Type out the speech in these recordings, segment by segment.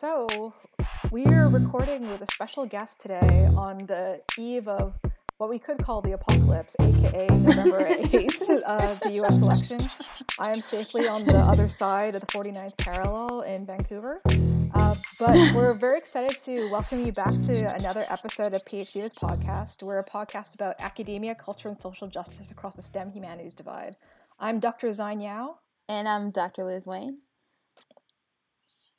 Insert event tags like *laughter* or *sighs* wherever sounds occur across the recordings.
So, we are recording with a special guest today on the eve of what we could call the apocalypse, aka November *laughs* 8th, of the US election. I am safely on the other side of the 49th parallel in Vancouver. Uh, but we're very excited to welcome you back to another episode of PhDivas podcast. We're a podcast about academia, culture, and social justice across the STEM humanities divide. I'm Dr. Xine Yao. And I'm Dr. Liz Wayne.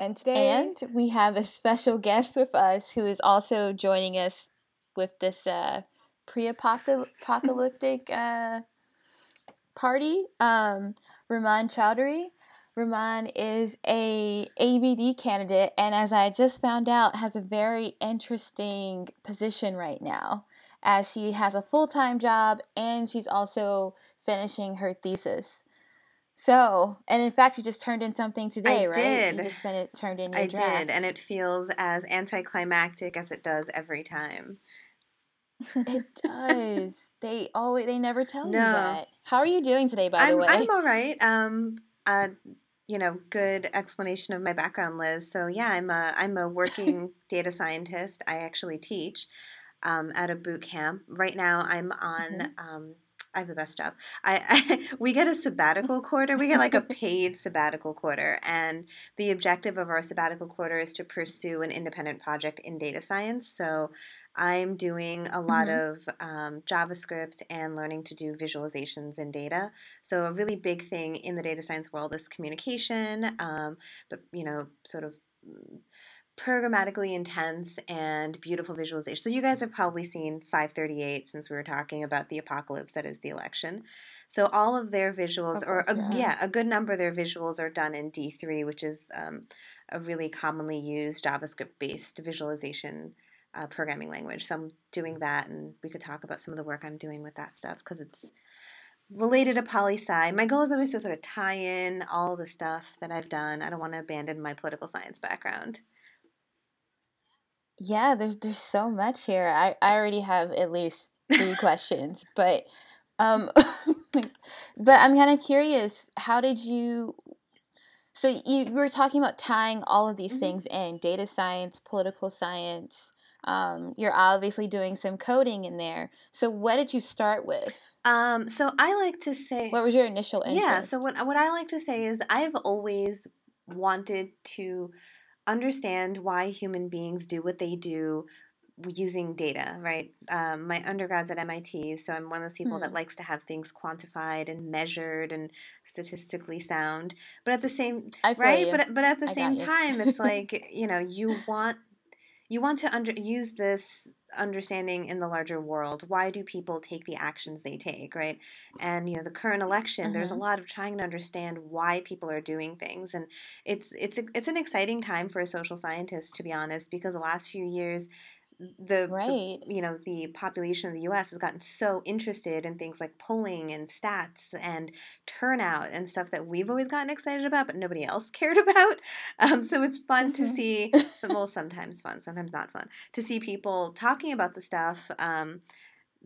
And today. And we have a special guest with us who is also joining us with this uh, pre *laughs* apocalyptic uh, party, um, Rumman Chowdhury. Rumman is a ABD candidate, and as I just found out, has a very interesting position right now, as she has a full time job and she's also finishing her thesis. So, and in fact, you just turned in something today, I right? Did. You just fin- turned in your I draft. did, and it feels as anticlimactic as it does every time. It *laughs* does. they always they never tell you that. How are you doing today, by the I'm, way? I'm all right. Um, uh, you know, good explanation of my background, Liz. So yeah, I'm a I'm a *laughs* working data scientist. I actually teach um, at a boot camp right now. I'm on. Mhm. Um, I have the best job. I, I *laughs* we get a sabbatical *laughs* quarter. We get like a paid sabbatical quarter, and the objective of our sabbatical quarter is to pursue an independent project in data science. So I'm doing a lot of um, JavaScript and learning to do visualizations in data. So a really big thing in the data science world is communication, um, but you know, sort of mm, programmatically intense and beautiful visualization. So you guys have probably seen 538 since we were talking about the apocalypse that is the election. So all of their visuals, or a, yeah. yeah, a good number of their visuals are done in D3, which is um, a really commonly used JavaScript-based visualization uh, programming language. So I'm doing that, and we could talk about some of the work I'm doing with that stuff because it's related to poli sci. My goal is always to sort of tie in all the stuff that I've done. I don't want to abandon my political science background. Yeah, there's there's so much here. I, I already have at least three *laughs* questions, but um *laughs* but I'm kind of curious, how did you so you, you were talking about tying all of these Mhm. things in data science, political science. Um, you're obviously doing some coding in there. So what did you start with? Um, so I like to say, What was your initial interest? yeah. So what what I like to say is I've always wanted to understand why human beings do what they do using data, right? Um, my undergrad's at MIT, so I'm one of those people that Hmm. likes to have things quantified and measured and statistically sound. But at the same right, you. but but at the I same time, it's *laughs* like you know you want you want to under, use this understanding in the larger world. Why do people take the actions they take, right? And you know the current election, there's a Mhm. lot of trying to understand why people are doing things, and it's it's a, it's an exciting time for a social scientist to be honest, because the last few years. The, the you know the population of the US has gotten so interested in things like polling and stats and turnout and stuff that we've always gotten excited about but nobody else *laughs* cared about. Um, so it's fun to Mhm. see *laughs* some well sometimes fun sometimes not fun to see people talking about the stuff um,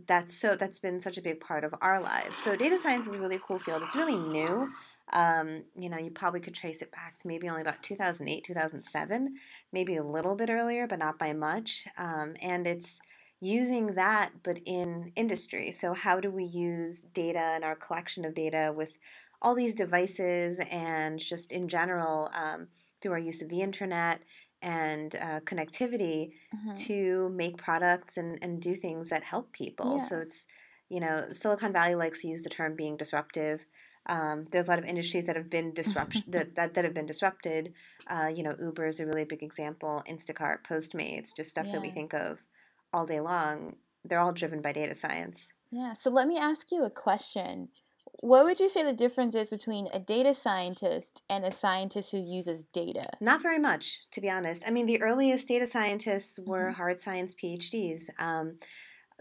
that's so that's been such a big part of our lives. So data science is a really cool field. It's really new um, you know you probably could trace it back to maybe only about 2008 2007 maybe a little bit earlier but not by much um, and it's using that but in industry so how do we use data and our collection of data with all these devices and just in general um, through our use of the internet and uh, connectivity Mhm. to make products and, and do things that help people. So it's, you know, Silicon Valley likes to use the term being disruptive. Um, there's a lot of industries that have been disrupt *laughs* that, that, that have been disrupted. Uh, you know, Uber is a really big example. Instacart, Postmates, just stuff that we think of all day long. They're all driven by data science. Yeah, so let me ask you a question. What would you say the difference is between a data scientist and a scientist who uses data? Not very much, to be honest. I mean, the earliest data scientists were Mhm. hard science PhDs. Um,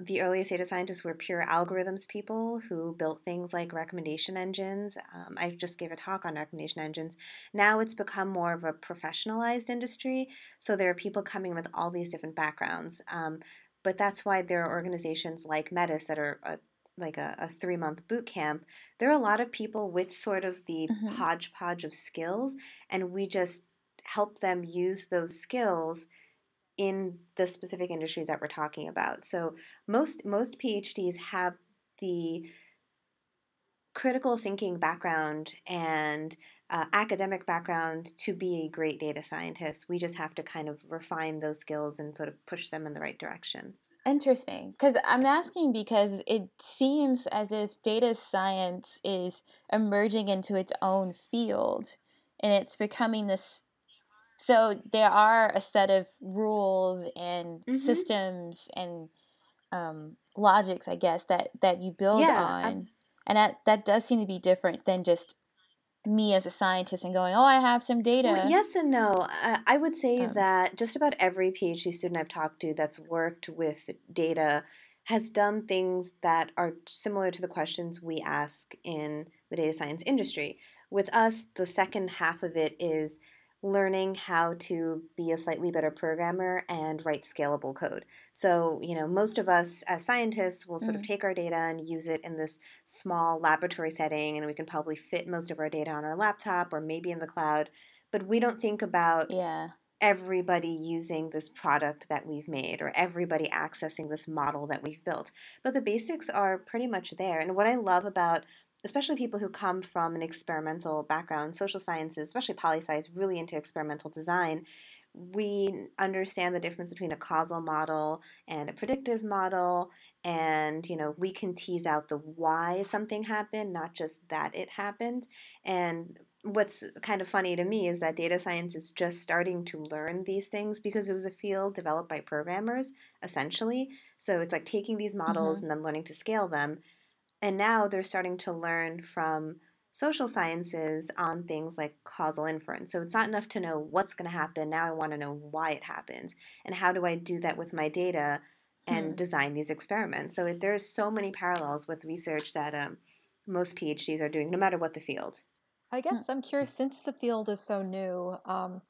the earliest data scientists were pure algorithms people who built things like recommendation engines. Um, I just gave a talk on recommendation engines. Now it's become more of a professionalized industry. So there are people coming with all these different backgrounds. Um, but that's why there are organizations like Metis that are a, like a, a three month boot camp. There are a lot of people with sort of the Mhm. hodgepodge of skills, and we just help them use those skills in the specific industries that we're talking about. So most most PhDs have the critical thinking background and uh, academic background to be a great data scientist. We just have to kind of refine those skills and sort of push them in the right direction. Interesting. Because I'm asking because it seems as if data science is emerging into its own field and it's becoming this. So there are a set of rules and mm-hmm. systems and um, logics, I guess, that, that you build yeah, on. I'm... And that, that does seem to be different than just me as a scientist and going, oh, I have some data. Well, yes and no. I would say um, that just about every PhD student I've talked to that's worked with data has done things that are similar to the questions we ask in the data science industry. With us, the second half of it is learning how to be a slightly better programmer and write scalable code. So, you know, most of us as scientists will sort mm. of take our data and use it in this small laboratory setting, and we can probably fit most of our data on our laptop or maybe in the cloud. But we don't think about yeah. everybody using this product that we've made or everybody accessing this model that we've built. But the basics are pretty much there. And what I love about especially people who come from an experimental background, social sciences, especially poli sci, is really into experimental design. We understand the difference between a causal model and a predictive model, and you know we can tease out the why something happened, not just that it happened. And what's kind of funny to me is that data science is just starting to learn these things because it was a field developed by programmers essentially. So it's like taking these models mm-hmm. and then learning to scale them and now they're starting to learn from social sciences on things like causal inference. So it's not enough to know what's going to happen. Now I want to know why it happens. And how do I do that with my data and hmm. design these experiments? So there's so many parallels with research that um, most PhDs are doing, no matter what the field. I hmm. guess I'm curious, since the field is so new, um,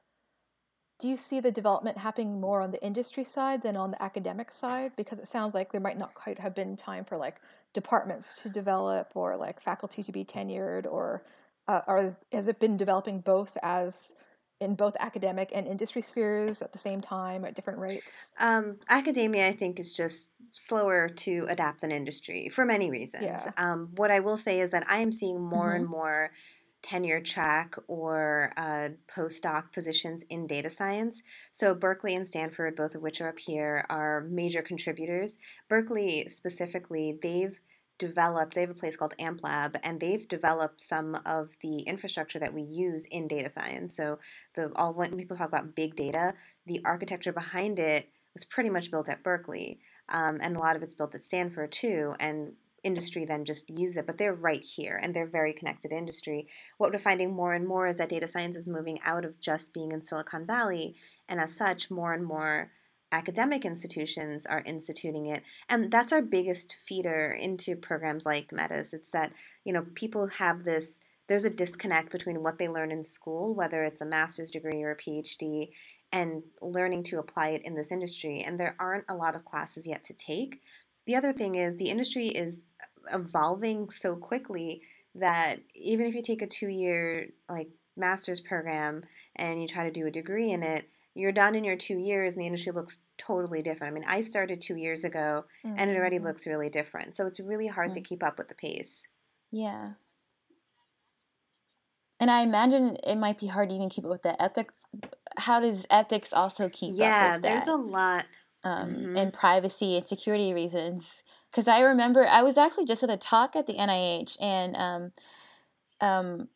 do you see the development happening more on the industry side than on the academic side? Because it sounds like there might not quite have been time for like departments to develop or like faculty to be tenured or uh, or has it been developing both as in both academic and industry spheres at the same time at different rates? Um, academia, I think, is just slower to adapt than industry for many reasons. Yeah. Um, what I will say is that I am seeing more mm-hmm. and more tenure track or uh, postdoc positions in data science. So, Berkeley and Stanford, both of which are up here, are major contributors. Berkeley specifically, they've developed they have a place called amplab and they've developed some of the infrastructure that we use in data science so the all when people talk about big data the architecture behind it was pretty much built at berkeley um, and a lot of it's built at stanford too and industry then just use it, but they're right here and they're very connected industry. What we're finding more and more is that data science is moving out of just being in Silicon Valley, and as such, more and more academic institutions are instituting it. And that's our biggest feeder into programs like Metis. It's that, you know, people have this there's a disconnect between what they learn in school, whether it's a master's degree or a PhD, and learning to apply it in this industry. And there aren't a lot of classes yet to take. The other thing is the industry is evolving so quickly that even if you take a two year like master's program and you try to do a degree in it, you're done in your two years and the industry looks totally different. I mean, I started two years ago mm-hmm. and it already mm-hmm. looks really different. So it's really hard mm-hmm. to keep up with the pace. Yeah. And I imagine it might be hard to even keep up with the ethic. How does ethics also keep yeah, up with that? Yeah, there's a lot. Um, mm-hmm. And privacy and security reasons because I remember I was actually just at a talk at the NIH and um, um,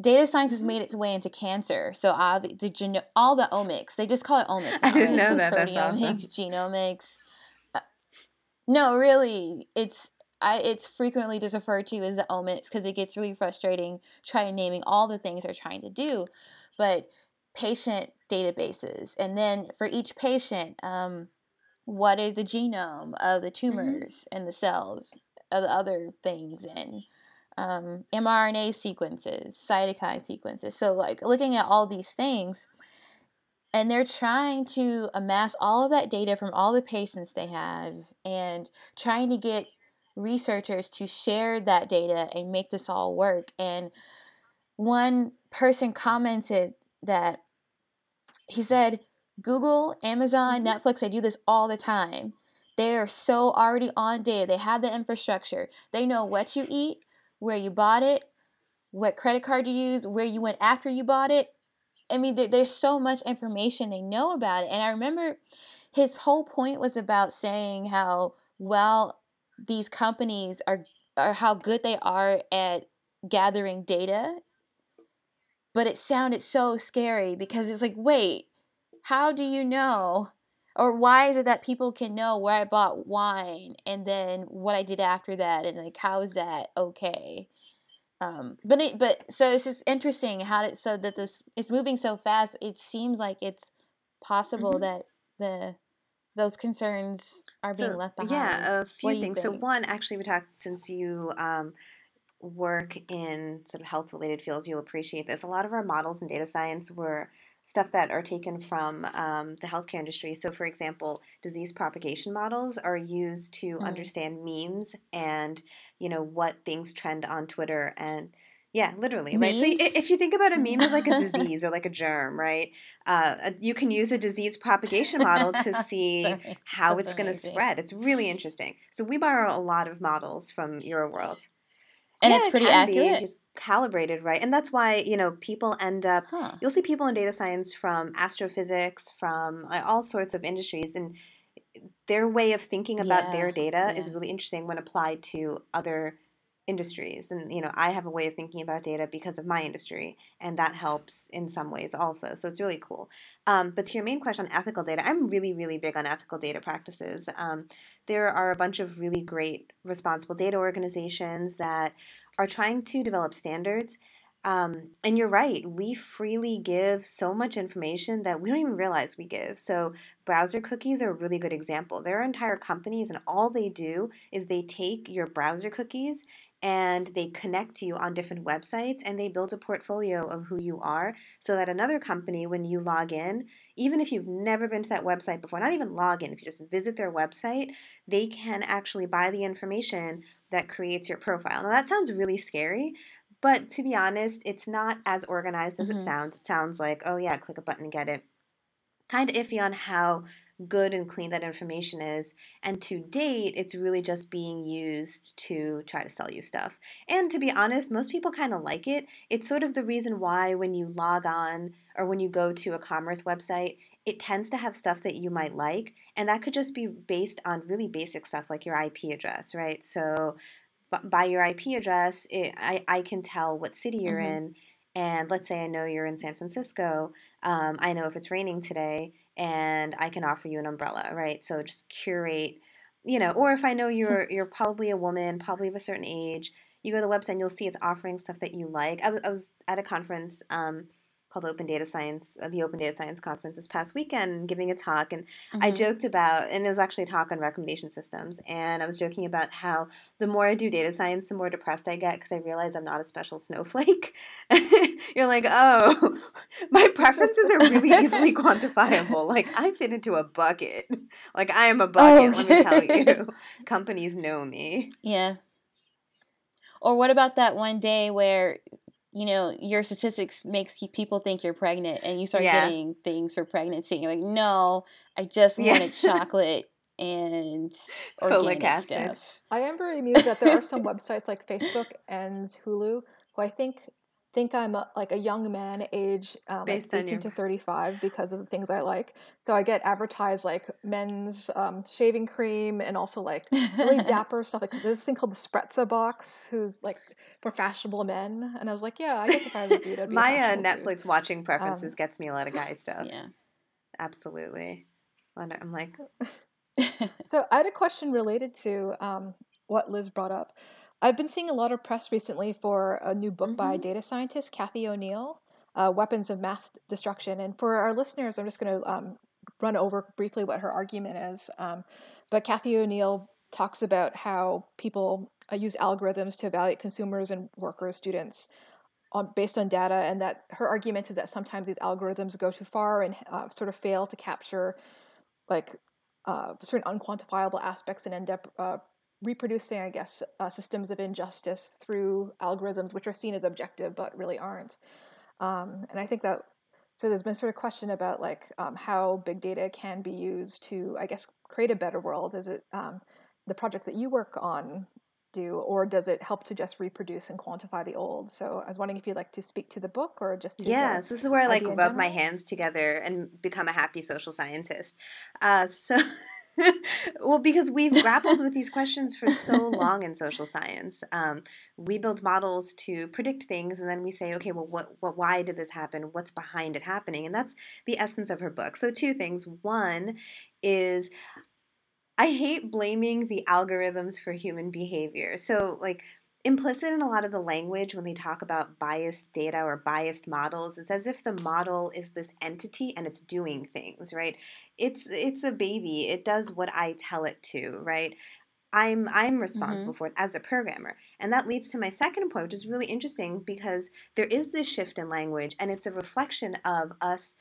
data science has mm-hmm. made its way into cancer. So uh, the, the geno- all the omics, they just call it omics. *laughs* Now, I didn't right? know so that. That's awesome. *laughs* genomics. Uh, no, really, it's I, it's frequently just referred to as the omics because it gets really frustrating trying naming all the things they're trying to do. But patient databases, and then for each patient, um, what is the genome of the mm-hmm. tumors mm-hmm. and the cells of the other things and um, mRNA sequences, cytokine sequences. So, like looking at all these things, and they're trying to amass all of that data from all the patients they have and trying to get researchers to share that data and make this all work. And one person commented that he said Google, Amazon, Mhm. Netflix, they do this all the time. They are so already on data. They have the infrastructure. They know what you eat, where you bought it, what credit card you use, where you went after you bought it. I mean, there, there's so much information they know about it. And I remember his whole point was about saying how well these companies are, or how good they are at gathering data. But it sounded so scary because it's like, wait, how do you know? Or why is it that people can know where I bought wine and then what I did after that? And like, how is that okay? Um, but it, but so it's just interesting how it so that this it's moving so fast. It seems like it's possible Mhm. that the those concerns are being So left behind. yeah, a few things. So one, actually, we talked since you um, work in sort of health related fields, you'll appreciate this. A lot of our models in data science were stuff that are taken from um, the healthcare industry. So, for example, disease propagation models are used to Mm. understand memes and you know what things trend on Twitter and yeah, literally, right? So if you think about a meme as like a *laughs* disease or like a germ, right? Uh, uh, you can use a disease propagation model to *laughs* see how that's it's going to spread. It's really interesting. So we borrow a lot of models from your world. And yeah, it's it pretty can be just calibrated right, and that's why you know people end up. Huh. You'll see people in data science from astrophysics, from uh, all sorts of industries, and their way of thinking about their Yeah, data is really interesting when applied to other industries. And you know, I have a way of thinking about data because of my industry, and that helps in some ways also. So it's really cool. Um, but to your main question on ethical data, I'm really, really big on ethical data practices. Um, there are a bunch of really great responsible data organizations that are trying to develop standards. Um, and you're right, we freely give so much information that we don't even realize we give. So, browser cookies are a really good example. There are entire companies, and all they do is they take your browser cookies and they connect you on different websites and they build a portfolio of who you are so that another company, when you log in, even if you've never been to that website before, not even log in, if you just visit their website, they can actually buy the information that creates your profile. Now, that sounds really scary, but to be honest, it's not as organized as it Mhm. sounds. It sounds like, oh, yeah, click a button and get it. Kind of iffy on how good and clean that information is. And to date, it's really just being used to try to sell you stuff. And to be honest, most people kind of like it. It's sort of the reason why when you log on or when you go to a commerce website, it tends to have stuff that you might like. And that could just be based on really basic stuff like your IP address, right? So by your IP address, it, I, I can tell what city you're Mhm. in. And let's say I know you're in San Francisco. Um, I know if it's raining today, and I can offer you an umbrella, right? So just curate, you know, or if I know you're you're probably a woman, probably of a certain age, you go to the website and you'll see it's offering stuff that you like. I was, I was at a conference um, called Open Data Science, uh, the Open Data Science Conference this past weekend, giving a talk, and I Mhm. joked about, and it was actually a talk on recommendation systems, and I was joking about how the more I do data science, the more depressed I get because I realize I'm not a special snowflake. *laughs* You're like, oh, *laughs* my preferences are really easily *laughs* quantifiable. Like I fit into a bucket. Like I am a bucket. Let me tell you, companies know me. Yeah. Or what about that one day where you know your statistics makes you, people think you're pregnant and you start Yeah. getting things for pregnancy? You're like, no, I just Yeah. wanted *laughs* chocolate and Folic organic acid. stuff. I am very amused that there are some *laughs* websites like Facebook and Hulu who I think think I'm a, like a young man, age um, like Based 18 your to 35 because of the things I like. So I get advertised like men's um, shaving cream and also like really *laughs* dapper stuff. Like this thing called the Sprezza box, who's like for fashionable men. And I was like, yeah, I guess if I was a dude, I'd be My uh. Netflix watching preferences Um, gets me a lot of guy *laughs* stuff. yeah. Absolutely. And I'm like, *laughs* So I had a question related to um, what Liz brought up. I've been seeing a lot of press recently for a new book by Mhm. data scientist Cathy O'Neil, uh, "Weapons of Math Destruction." And for our listeners, I'm just going to um, run over briefly what her argument is. Um, but Cathy O'Neil talks about how people uh, use algorithms to evaluate consumers and workers, students, on, based on data, and that her argument is that sometimes these algorithms go too far and uh, sort of fail to capture like uh, certain unquantifiable aspects and end up uh, reproducing, I guess, uh, systems of injustice through algorithms which are seen as objective but really aren't. Um, and I think that so there's been sort of question about like um, how big data can be used to, I guess, create a better world. Is it um, the projects that you work on do, or does it help to just reproduce and quantify the old? So I was wondering if you'd like to speak to the book or just to yes, this is where I like rub my hands together and become a happy social scientist. Uh, so. *laughs* *laughs* well, because we've grappled with these *laughs* questions for so long in social science. Um, we build models to predict things, and then we say, okay, well, what, what, why did this happen? What's behind it happening? And that's the essence of her book. So, two things. One is I hate blaming the algorithms for human behavior. So, like, implicit in a lot of the language when they talk about biased data or biased models it's as if the model is this entity and it's doing things right? It's it's a baby. It does what i tell it to right? I'm i'm responsible mm-hmm. for it as a programmer. And that leads to my second point which is really interesting because there is this shift in language and it's a reflection of us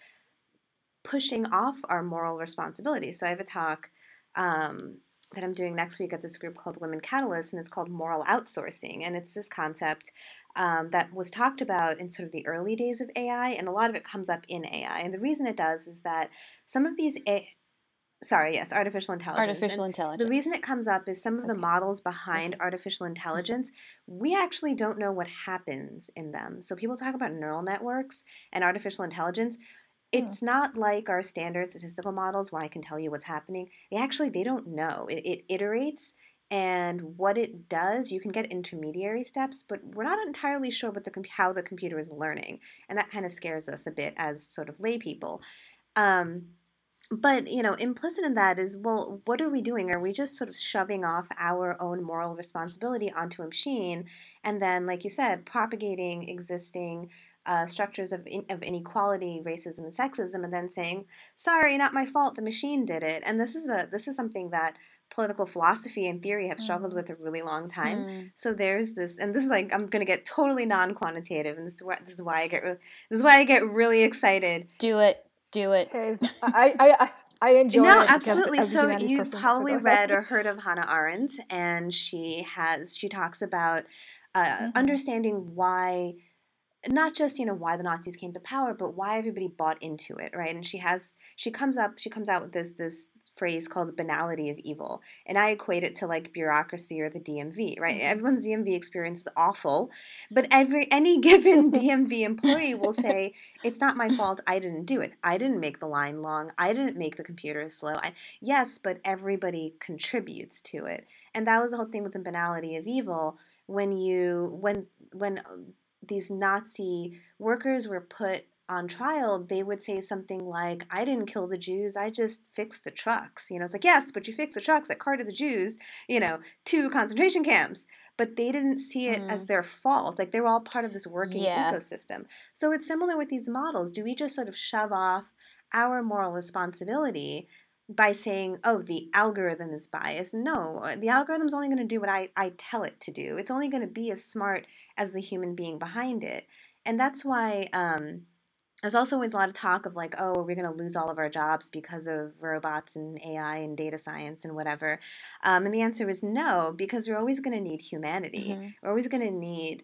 pushing off our moral responsibility. So i have a talk um, that I'm doing next week at this group called Women Catalysts, and it's called moral outsourcing. And it's this concept um, that was talked about in sort of the early days of AI, and a lot of it comes up in AI. And the reason it does is that some of these A- sorry, yes, artificial intelligence. Artificial and intelligence. The reason it comes up is some of the models behind okay. artificial intelligence, we actually don't know what happens in them. So people talk about neural networks and artificial intelligence. Hmm. it's not like our standard statistical models where I can tell you what's happening. They actually they don't know. It, it iterates and what it does, you can get intermediary steps, but we're not entirely sure what the how the computer is learning, and that kind of scares us a bit as sort of lay people. Um, but you know, implicit in that is, well, what are we doing? Are we just sort of shoving off our own moral responsibility onto a machine, and then, like you said, propagating existing uh, structures of, in, of inequality, racism, and sexism, and then saying, "Sorry, not my fault. The machine did it." And this is a this is something that political philosophy and theory have struggled mm. with a really long time. Mm. So there's this, and this is like I'm gonna get totally non-quantitative, and this is why this is why I get this is why I get really excited. Do it, do it. I I. I I enjoy no, absolutely. so you've person, probably so read or heard of Hannah Arendt, and she has she talks about uh, mm-hmm. understanding why not just you know why the Nazis came to power, but why everybody bought into it, right? And she has she comes up she comes out with this this phrase called the banality of evil, and I equate it to like bureaucracy or the DMV, right? Mm-hmm. Everyone's DMV experience is awful, but every any *laughs* given DMV employee will *laughs* say it's not my fault. I didn't do it. I didn't make the line long. I didn't make the computer slow. I, yes, but everybody contributes to it, and that was the whole thing with the banality of evil when you when when these Nazi workers were put on trial, they would say something like, I didn't kill the Jews, I just fixed the trucks. You know, it's like, yes, but you fixed the trucks that carted the Jews, you know, to concentration camps. But they didn't see it mm. as their fault. Like they were all part of this working yeah. ecosystem. So it's similar with these models. Do we just sort of shove off our moral responsibility by saying, oh, the algorithm is biased. No, uh, the algorithm's only going to do what I, I tell it to do. It's only going to be as smart as the human being behind it. And that's why um, there's also always a lot of talk of like, oh, we're we going to lose all of our jobs because of robots and AI and data science and whatever? Um, and the answer is no, because we're always going to need humanity. Mm-hmm. We're always going to need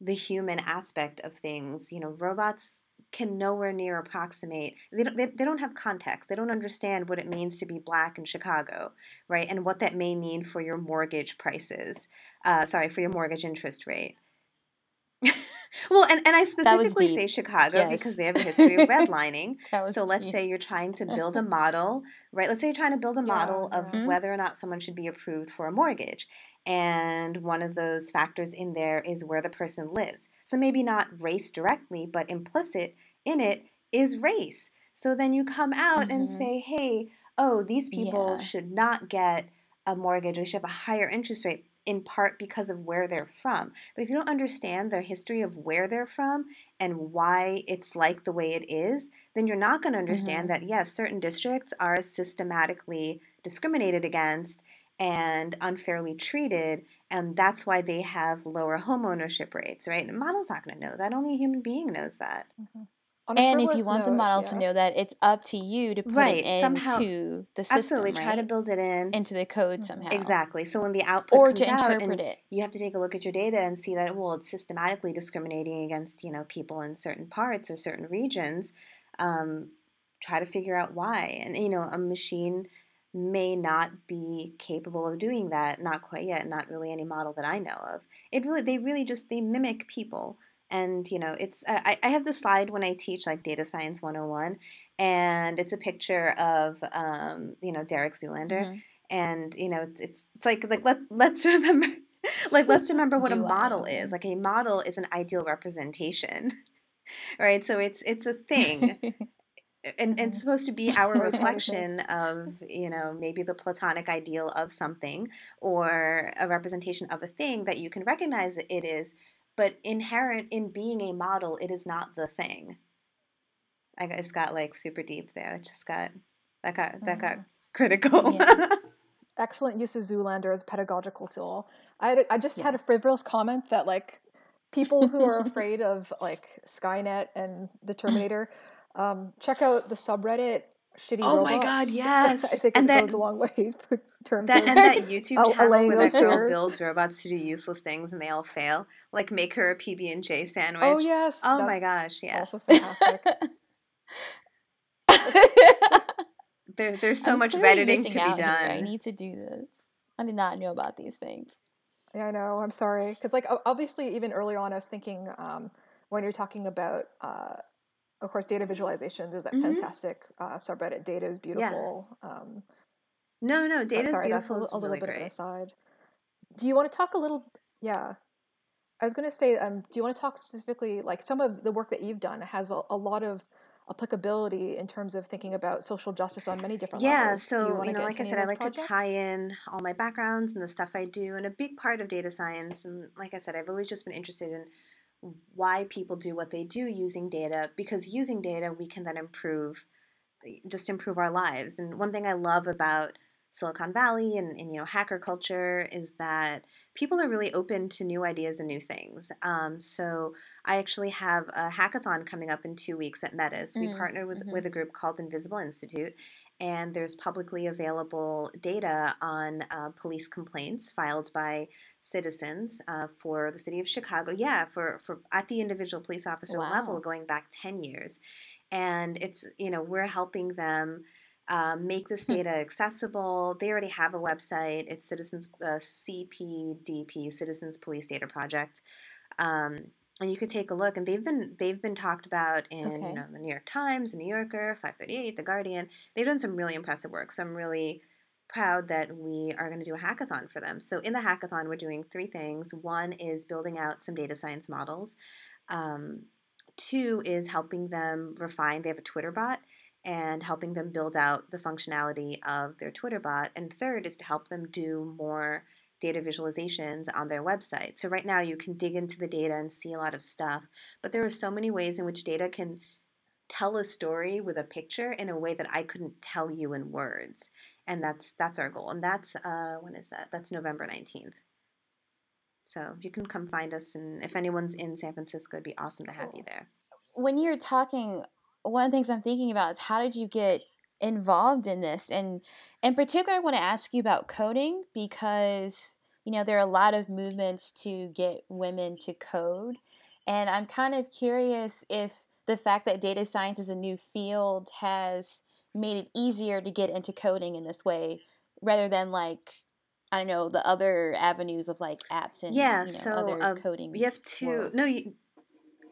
the human aspect of things. You know, robots can nowhere near approximate they don't, they, they don't have context. They don't understand what it means to be black in chicago right and what that may mean for your mortgage prices uh, sorry for your mortgage interest rate *laughs* well and, and i specifically say chicago yes. because they have a history of *laughs* redlining so let's deep. say you're trying to build a *laughs* model right let's say you're trying to build a model yeah. of mm-hmm. whether or not someone should be approved for a mortgage and one of those factors in there is where the person lives. So maybe not race directly, but implicit in it is race. So then you come out mm-hmm. and say, hey, oh, these people yeah. should not get a mortgage, they should have a higher interest rate in part because of where they're from. But if you don't understand the history of where they're from and why it's like the way it is, then you're not going to understand mm-hmm. that, yes, certain districts are systematically discriminated against and unfairly treated and that's why they have lower home ownership rates right and model's not going to know that only a human being knows that mm-hmm. And if you want note, the model yeah. to know that it's up to you to put right. it into somehow, the system absolutely right? try to build it in into the code somehow exactly so when the output or comes to out interpret it you have to take a look at your data and see that well it's systematically discriminating against you know people in certain parts or certain regions um, try to figure out why. And, you know, a machine may not be capable of doing that, not quite yet, not really any model that I know of. It really, they really just, they mimic people. And, you know, it's, I, I have the slide when I teach like data science 101, and it's a picture of, um, you know, Derek Zoolander. Mm-hmm. And, you know, it's, it's, it's like, like, let, let's *laughs* remember, like, let's *laughs* remember what a model is. Like a model is an ideal representation *laughs* right so it's it's a thing and, and it's supposed to be our reflection of you know maybe the platonic ideal of something or a representation of a thing that you can recognize it is but inherent in being a model it is not the thing i just got like super deep there I just got that got that got mm. critical yeah. *laughs* excellent use of zoolander as pedagogical tool i, I just yes. had a frivolous comment that like people who are *laughs* afraid of like skynet and the terminator um, check out the subreddit shitty oh robots. my god *laughs* yes i think and it that, goes a long way in terms that, of and that youtube *laughs* channel where that girl builds robots to do useless things and they all fail like make her a pb&j sandwich oh yes. Oh my gosh yeah. also fantastic. *laughs* There, there's so I'm much editing to be done here. i need to do this. I did not know about these things. Yeah i know. I'm sorry. Because like obviously even earlier on i was thinking um, when you're talking about uh, of course, data visualization. There's that mm-hmm. fantastic uh, subreddit. Data is beautiful. Yeah. Um, no, no, data is beautiful. That's a, a little bit great. of an aside. Do you want to talk a little? Yeah, I was going to say. Um, do you want to talk specifically, like some of the work that you've done has a, a lot of applicability in terms of thinking about social justice on many different yeah, levels. Yeah, so you, you know, like I said, I like projects? to tie in all my backgrounds and the stuff I do, and a big part of data science. And like I said, I've always just been interested in why people do what they do using data because using data we can then improve just improve our lives. And one thing i love about silicon valley and, and you know hacker culture is that people are really open to new ideas and new things. Um, so i actually have a hackathon coming up in two weeks at metis. We mm, partner with, mm-hmm. with a group called invisible institute and there's publicly available data on uh, police complaints filed by citizens uh, for the city of Chicago. Yeah, for, for at the individual police officer wow. level, going back ten years, and it's you know we're helping them. Um, make this hmm. data accessible. They already have a website. It's Citizens uh, CPDP, Citizens Police Data Project. Um, and you could take a look and they've been they've been talked about in okay. you know the new york times the new yorker 538 the guardian. They've done some really impressive work so i'm really proud that we are going to do a hackathon for them. So in the hackathon we're doing three things. One is building out some data science models. Um, two is helping them refine they have a twitter bot and helping them build out the functionality of their twitter bot. And third is to help them do more data visualizations on their website. So right now you can dig into the data and see a lot of stuff, but there are so many ways in which data can tell a story with a picture in a way that I couldn't tell you in words. And that's that's our goal. And that's uh when is that? That's November 19th. So you can come find us and if anyone's in San Francisco, it'd be awesome to have you there. When you're talking one of the things I'm thinking about is how did you get involved in this and in particular i want to ask you about coding because you know there are a lot of movements to get women to code and i'm kind of curious if the fact that data science is a new field has made it easier to get into coding in this way rather than like I don't know the other avenues of like apps and yeah, you know, so other uh, coding. You have two. Worlds. No, you,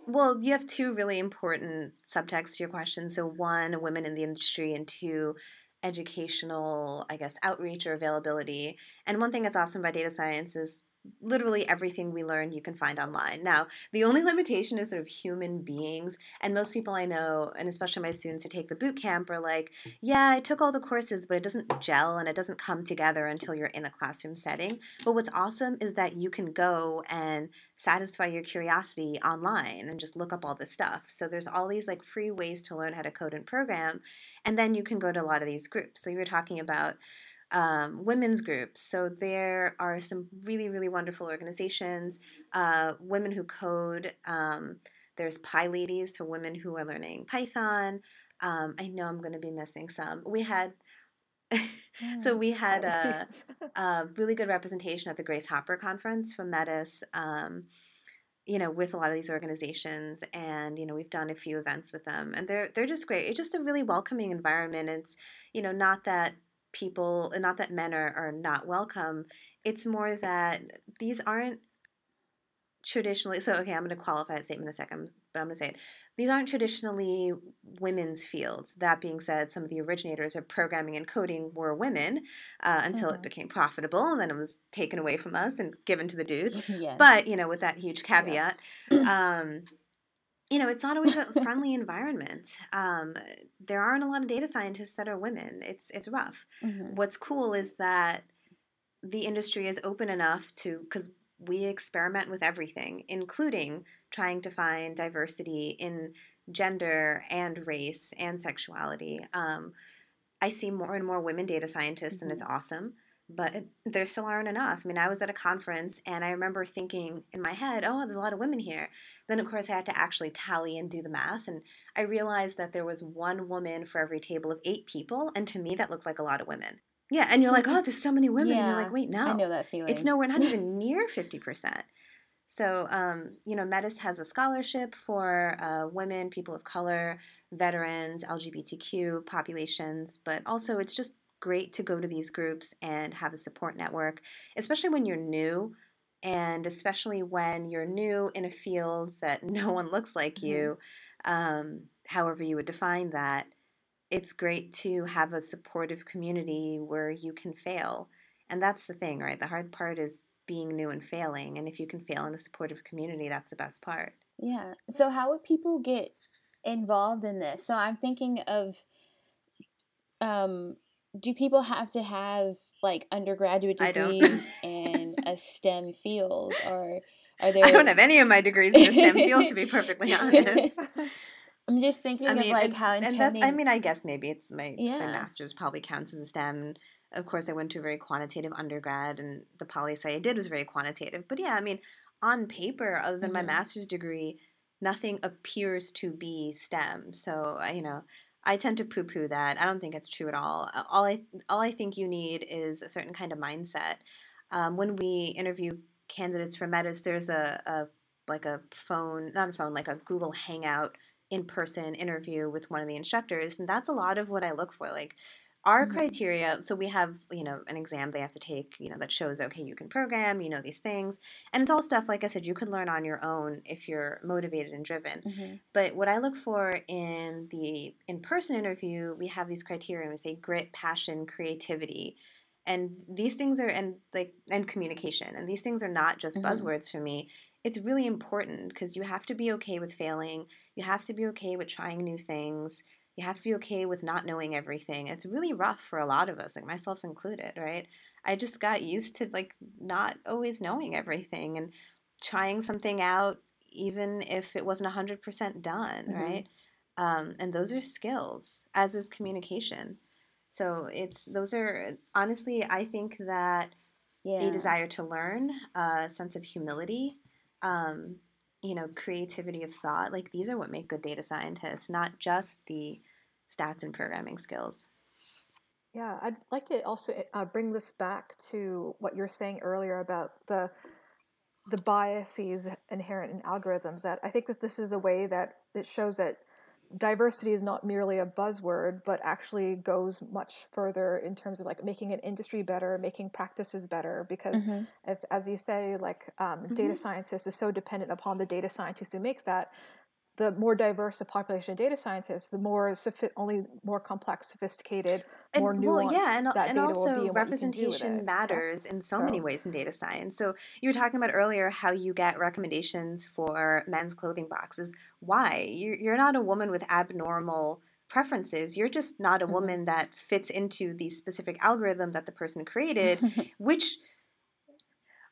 well, you have two really important subtexts to your question. So, one, women in the industry, and two, educational, I guess, outreach or availability. And one thing that's awesome about data science is literally everything we learn you can find online. Now, the only limitation is sort of human beings. And most people I know, and especially my students who take the boot camp, are like, yeah, I took all the courses, but it doesn't gel and it doesn't come together until you're in a classroom setting. But what's awesome is that you can go and satisfy your curiosity online and just look up all this stuff. So there's all these like free ways to learn how to code and program. And then you can go to a lot of these groups. So you were talking about um, women's groups. So there are some really, really wonderful organizations, uh, Women Who Code. Um, there's PyLadies, so women who are learning Python. Um, I know I'm going to be missing some. We had. *laughs* so mm, we had a, *laughs* a, really good representation at the Grace Hopper conference from Metis. Um, you know, with a lot of these organizations, and you know, we've done a few events with them, and they're they're just great. It's just a really welcoming environment. It's you know, not that people, not that men are are not welcome. It's more that these aren't traditionally. So okay, I'm going to qualify that statement in a second, but I'm going to say it. These aren't traditionally women's fields. That being said, some of the originators of programming and coding were women uh, until mm-hmm. it became profitable, and then it was taken away from us and given to the dudes. *laughs* yes. But you know, with that huge caveat, yes. um, you know, it's not always a *laughs* friendly environment. Um, there aren't a lot of data scientists that are women. It's it's rough. Mm-hmm. What's cool is that the industry is open enough to because we experiment with everything, including trying to find diversity in gender and race and sexuality. Um, I see more and more women data scientists, mm-hmm. and it's mm-hmm. awesome. But there still aren't enough. I mean, I was at a conference and I remember thinking in my head, oh, there's a lot of women here. Then, of course, I had to actually tally and do the math. And I realized that there was one woman for every table of eight people. And to me, that looked like a lot of women. Yeah, and you're like, oh, there's so many women. Yeah, and you're like, wait, no. I know that feeling. It's no, we're not even *laughs* near 50%. So, um, you know, Metis has a scholarship for uh, women, people of color, veterans, LGBTQ populations, but also it's just great to go to these groups and have a support network, especially when you're new and especially when you're new in a field that *laughs* no one looks like mm-hmm. you, um, however you would define that. It's great to have a supportive community where you can fail. And that's the thing, right? The hard part is being new and failing. And if you can fail in a supportive community, that's the best part. Yeah. So, how would people get involved in this? So, I'm thinking of um, do people have to have like undergraduate degrees *laughs* in a STEM field or are there I don't have any of my degrees in the STEM field to be *laughs* perfectly honest. *laughs* I'm just thinking I mean, of like how and, how intending... I mean, I guess maybe it's my, yeah. my master's probably counts as a STEM of course, I went to a very quantitative undergrad, and the poli sci I did was very quantitative. But yeah, I mean, on paper, other than mm-hmm. my master's degree, nothing appears to be STEM. So you know, I tend to poo-poo that. I don't think it's true at all. All I all I think you need is a certain kind of mindset. Um, when we interview candidates for Metis, there's a, a like a phone, not a phone, like a Google Hangout in person interview with one of the instructors, and that's a lot of what I look for. Like our mm-hmm. criteria so we have you know an exam they have to take you know that shows okay you can program you know these things and it's all stuff like i said you can learn on your own if you're motivated and driven mm-hmm. but what i look for in the in-person interview we have these criteria we say grit passion creativity and these things are and like and communication and these things are not just mm-hmm. buzzwords for me it's really important because you have to be okay with failing you have to be okay with trying new things you have to be okay with not knowing everything. It's really rough for a lot of us, like myself included, right? I just got used to like not always knowing everything and trying something out even if it wasn't 100% done, mm-hmm. right? Um, and those are skills, as is communication. So it's those are honestly, I think that yeah. a desire to learn, a sense of humility, um, you know, creativity of thought. Like these are what make good data scientists, not just the stats and programming skills. Yeah, I'd like to also uh, bring this back to what you were saying earlier about the the biases inherent in algorithms. That I think that this is a way that it shows that diversity is not merely a buzzword, but actually goes much further in terms of like making an industry better, making practices better. Because mm-hmm. if, as you say, like um, mm-hmm. data scientist is so dependent upon the data scientist who makes that, the more diverse a population of data scientists, the more sophi- only more complex, sophisticated, and, more nuanced well, yeah, and, that and data also will be. And representation matters in so, so, many ways in data science. So you were talking about earlier how you get recommendations for men's clothing boxes. Why? You're, you're not a woman with abnormal preferences. You're just not a mm-hmm. woman that fits into the specific algorithm that the person created, *laughs* which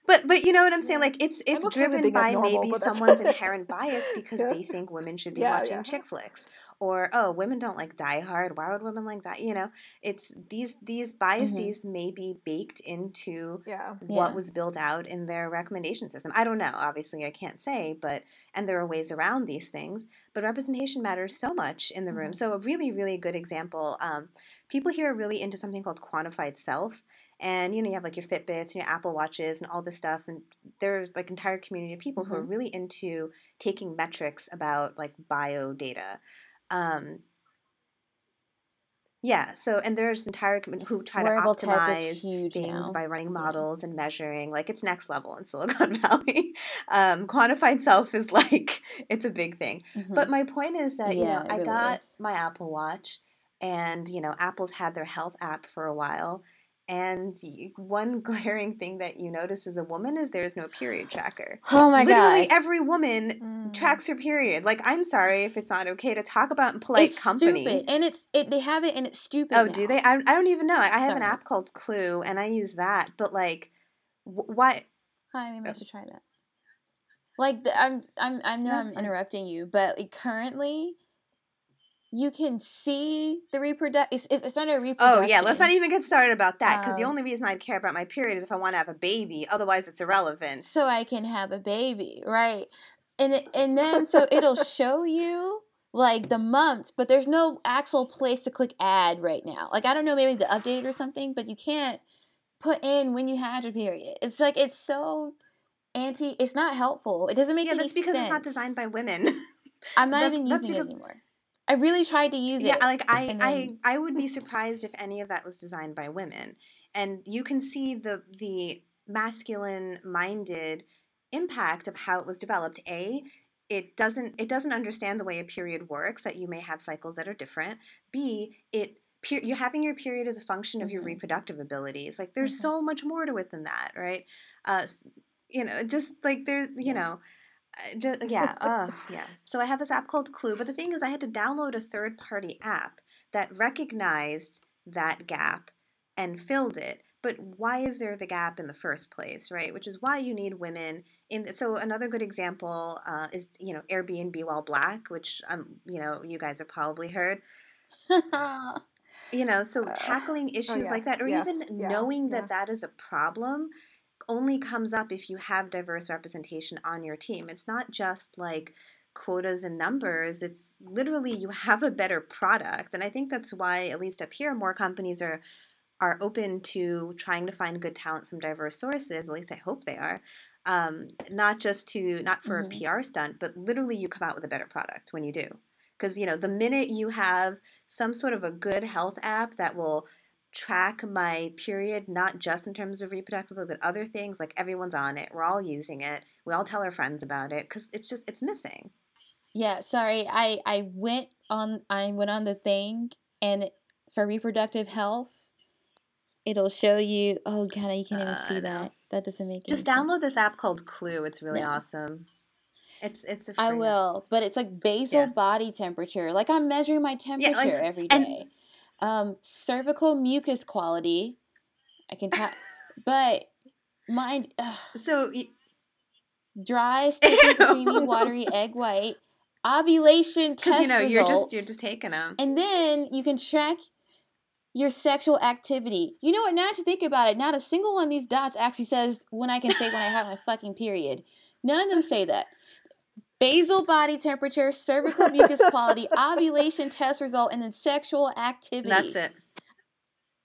but but you know what I'm saying? Like it's it's okay driven by normal, maybe someone's inherent bias *laughs* because yeah. they think women should be yeah, watching yeah. chick flicks. Or oh, women don't like Die Hard. Why would women like that? You know, it's these these mm-hmm. biases mm-hmm. may be baked into what was built out in their recommendation system. I don't know. Obviously, I can't say, but and there are ways around these things. But representation matters so much in the mm-hmm. room. So a really really good example. Um, people here are really into something called quantified self and you know you have like your Fitbits and your Apple Watches and all this stuff, and there's like entire community of people who are Mhm. really into taking metrics about like bio data. Um, yeah, so and there's entire community who try Wearable to optimize things now. by running Yeah. models and measuring. Like it's next level in Silicon *laughs* Valley. Um, quantified self is like it's a big thing. Mhm. But my point is that you Yeah, know it I really got is. my Apple Watch, and you know Apple's had their health app for a while. And one *laughs* glaring thing that you notice as a woman is there's no period tracker. oh my Literally god. every woman Mm. tracks her period. Like I'm sorry if it's not okay to talk about in polite it's company. stupid, and it's it. They have it, and it's stupid. Oh, do they? I, I don't even know. I have an app called Clue, and I use that. But like, wh- why? Hi, maybe I should try that. Like the, I'm, I'm, I know That's I'm fine. interrupting you, but like currently, you can see the reproduction. It's, it's, not a under Oh yeah, let's not even get started about that because the Um, only reason I'd care about my period is if I want to have a baby. Otherwise, it's irrelevant. so I can have a baby, right? And it, and then so *laughs* it'll show you like the months, but there's no actual place to click add right now. Like I don't know, maybe the update or something, but you can't put in when you had your period. It's like it's so anti. It's not helpful. It doesn't make sense. yeah, that's because sense. it's not designed by women. I'm *laughs* not That- even using it anymore. I really tried to use it. yeah, like I, and I, I would be *laughs* surprised if any of that was designed by women. And you can see the the masculine minded impact of how it was developed. A, it doesn't it doesn't understand the way a period works. That you may have cycles that are different. B, it per- you having your period is a function of your Mhm. reproductive abilities. Like there's Mhm. so much more to it than that, right? Uh, you know, just like there, you Yeah. know. Uh, Just, *laughs* yeah, uh, yeah. So I have this app called Clue, but the thing is, I had to download a third-party app that recognized that gap and filled it. But why is there the gap in the first place, right? Which is why you need women in. So another good example uh, is you know Airbnb while black, which um you know you guys have probably heard. *laughs* You know, so Uh, tackling issues like that, or yes, even yeah, knowing that yeah. that is a problem, only comes up if you have diverse representation on your team. It's not just like quotas and numbers. It's literally you have a better product, and I think that's why, at least up here, more companies are are open to trying to find good talent from diverse sources. At least I hope they are. Um, not just to not for Mhm. a PR stunt, but literally you come out with a better product when you do. Because you know the minute you have some sort of a good health app that will track my period, not just in terms of reproductive, but other things, like everyone's on it, we're all using it, we all tell our friends about it, because it's just it's missing. yeah, sorry. I I went on I went on the thing and for reproductive health, it'll show you. Oh god, you can't even Uh, see that. That doesn't make it Just download sense. this app called Clue. It's really Yeah. awesome. It's it's a I free app. will, but it's like basal Yeah. body temperature. Like I'm measuring my temperature like- every and- day. Um, cervical mucus quality. I can tell, *laughs* but mind ugh, So y- dry, *laughs* sticky, creamy, watery egg white, ovulation *laughs* test you know results, you're just you're just taking them. and then you can track your sexual activity. You know what? Now that you think about it, not a single one of these dots actually says when I can say when I have my fucking period. None of them say that. Basal body temperature, cervical mucus *laughs* quality, ovulation test result, and then sexual activity. That's it.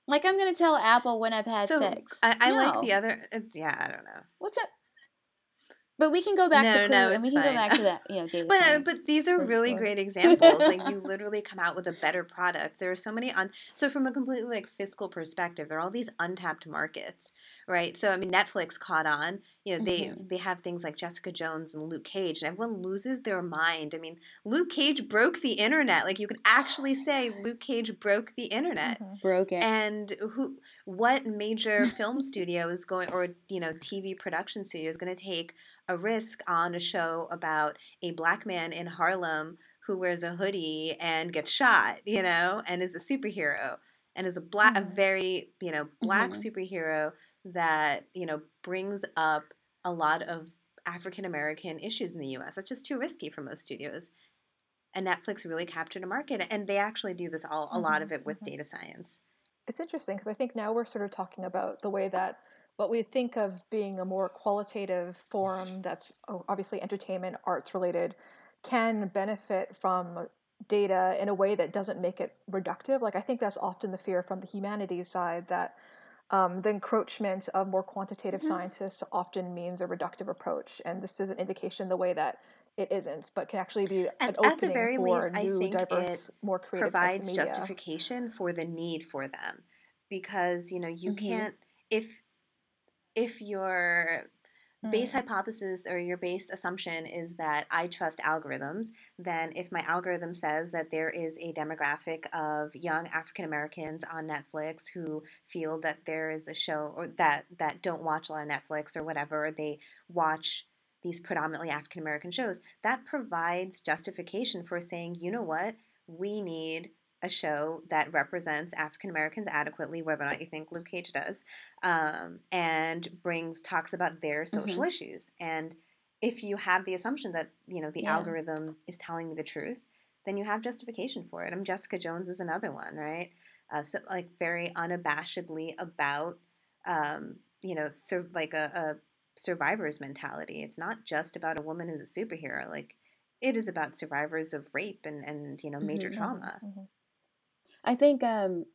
Like I'm gonna tell Apple when I've had so sex. I, I like the other. uh, Yeah, I don't know. What's up? But we can go back No, to Clue no, and we it's can go back to that, you know, *laughs* data But uh, science. but these are really sure. great examples. like you *laughs* literally come out with a better product. There are so many on. So from a completely like fiscal perspective, there are all these untapped markets, right? So I mean, Netflix caught on. You know, they Mhm. they have things like Jessica Jones and Luke Cage, and everyone loses their mind. I mean, Luke Cage broke the internet. Like you can actually say *sighs* Luke Cage broke the internet. Mhm. Broke it. And who, what major film studio is going, or you know, TV production studio is going to take a risk on a show about a black man in Harlem who wears a hoodie and gets shot, you know, and is a superhero and is a black, a Mhm. very you know black Mhm. superhero that you know brings up a lot of African American issues in the U.S. That's just too risky for most studios. And Netflix really captured a market, and they actually do this all a lot of Mhm, it with mhm. data science. It's interesting because I think now we're sort of talking about the way that what we think of being a more qualitative forum that's obviously entertainment, arts related, can benefit from data in a way that doesn't make it reductive. Like I think that's often the fear from the humanities side that um, the encroachment of more quantitative Mhm. scientists often means a reductive approach, and this is an indication the way that it isn't, but can actually be an At, at the very for least, I new, think it more creative provides justification for the need for them because you know you Mhm. can't if if your base Mm. hypothesis or your base assumption is that I trust algorithms, then if my algorithm says that there is a demographic of young African Americans on Netflix who feel that there is a show or that that don't watch a lot of Netflix or whatever, they watch these predominantly African American shows, that provides justification for saying, you know what, we need a show that represents African Americans adequately, whether or not you think Luke Cage does, um, and brings talks about their social Mhm. issues. And if you have the assumption that you know the Yeah. algorithm is telling me the truth, then you have justification for it. I mean, Jessica Jones is another one, right? Uh, so like very unabashedly about um, you know, sur- like a, a survivor's mentality. It's not just about a woman who's a superhero. Like it is about survivors of rape and and you know major Mhm. trauma. Mhm. I think um,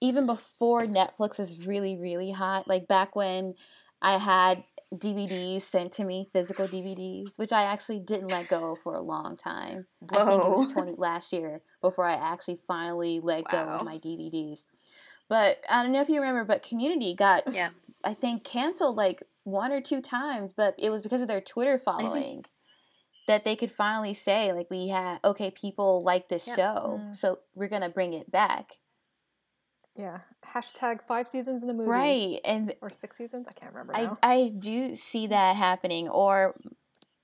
even before Netflix was really, really hot, like back when I had DVDs sent to me, physical DVDs, which I actually didn't let go for a long time. Whoa. I think it was 20 last year before I actually finally let go of my DVDs. But I don't know if you remember, but Community got, Yeah. I think, canceled like one or two times, but it was because of their Twitter following that they could finally say, like, we have okay, people like this Yeah. show, Mm. so we're to bring it back. Yeah. Hashtag five seasons in the movie. Right. And Or six seasons? I can't remember I, now. I do see that happening. Or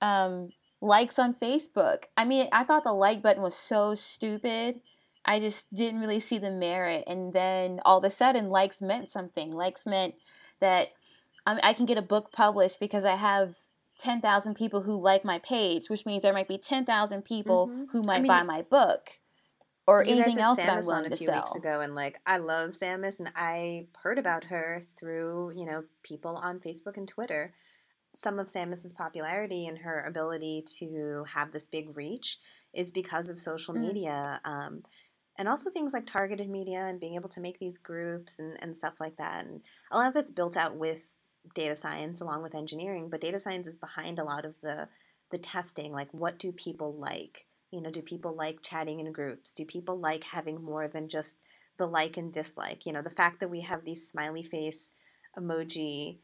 um, likes on Facebook. I mean, I thought the like button was so stupid. I just didn't really see the merit. And then all of a sudden, likes meant something. Likes meant that I, I can get a book published because I have 10,000 people who like my page, which means there might be 10,000 people Mhm. who I might mean, buy my book or anything else had that I'm Samus willing on a to few sell. weeks ago, and like I love Samus, and I heard about her through you know people on Facebook and Twitter. Some of Samus's popularity and her ability to have this big reach is because of social Mm. media, um, and also things like targeted media and being able to make these groups and, and stuff like that. And a lot of that's built out with data science along with engineering, but data science is behind a lot of the the testing. Like, what do people like? You know, do people like chatting in groups? Do people like having more than just the like and dislike? You know, the fact that we have these smiley face emoji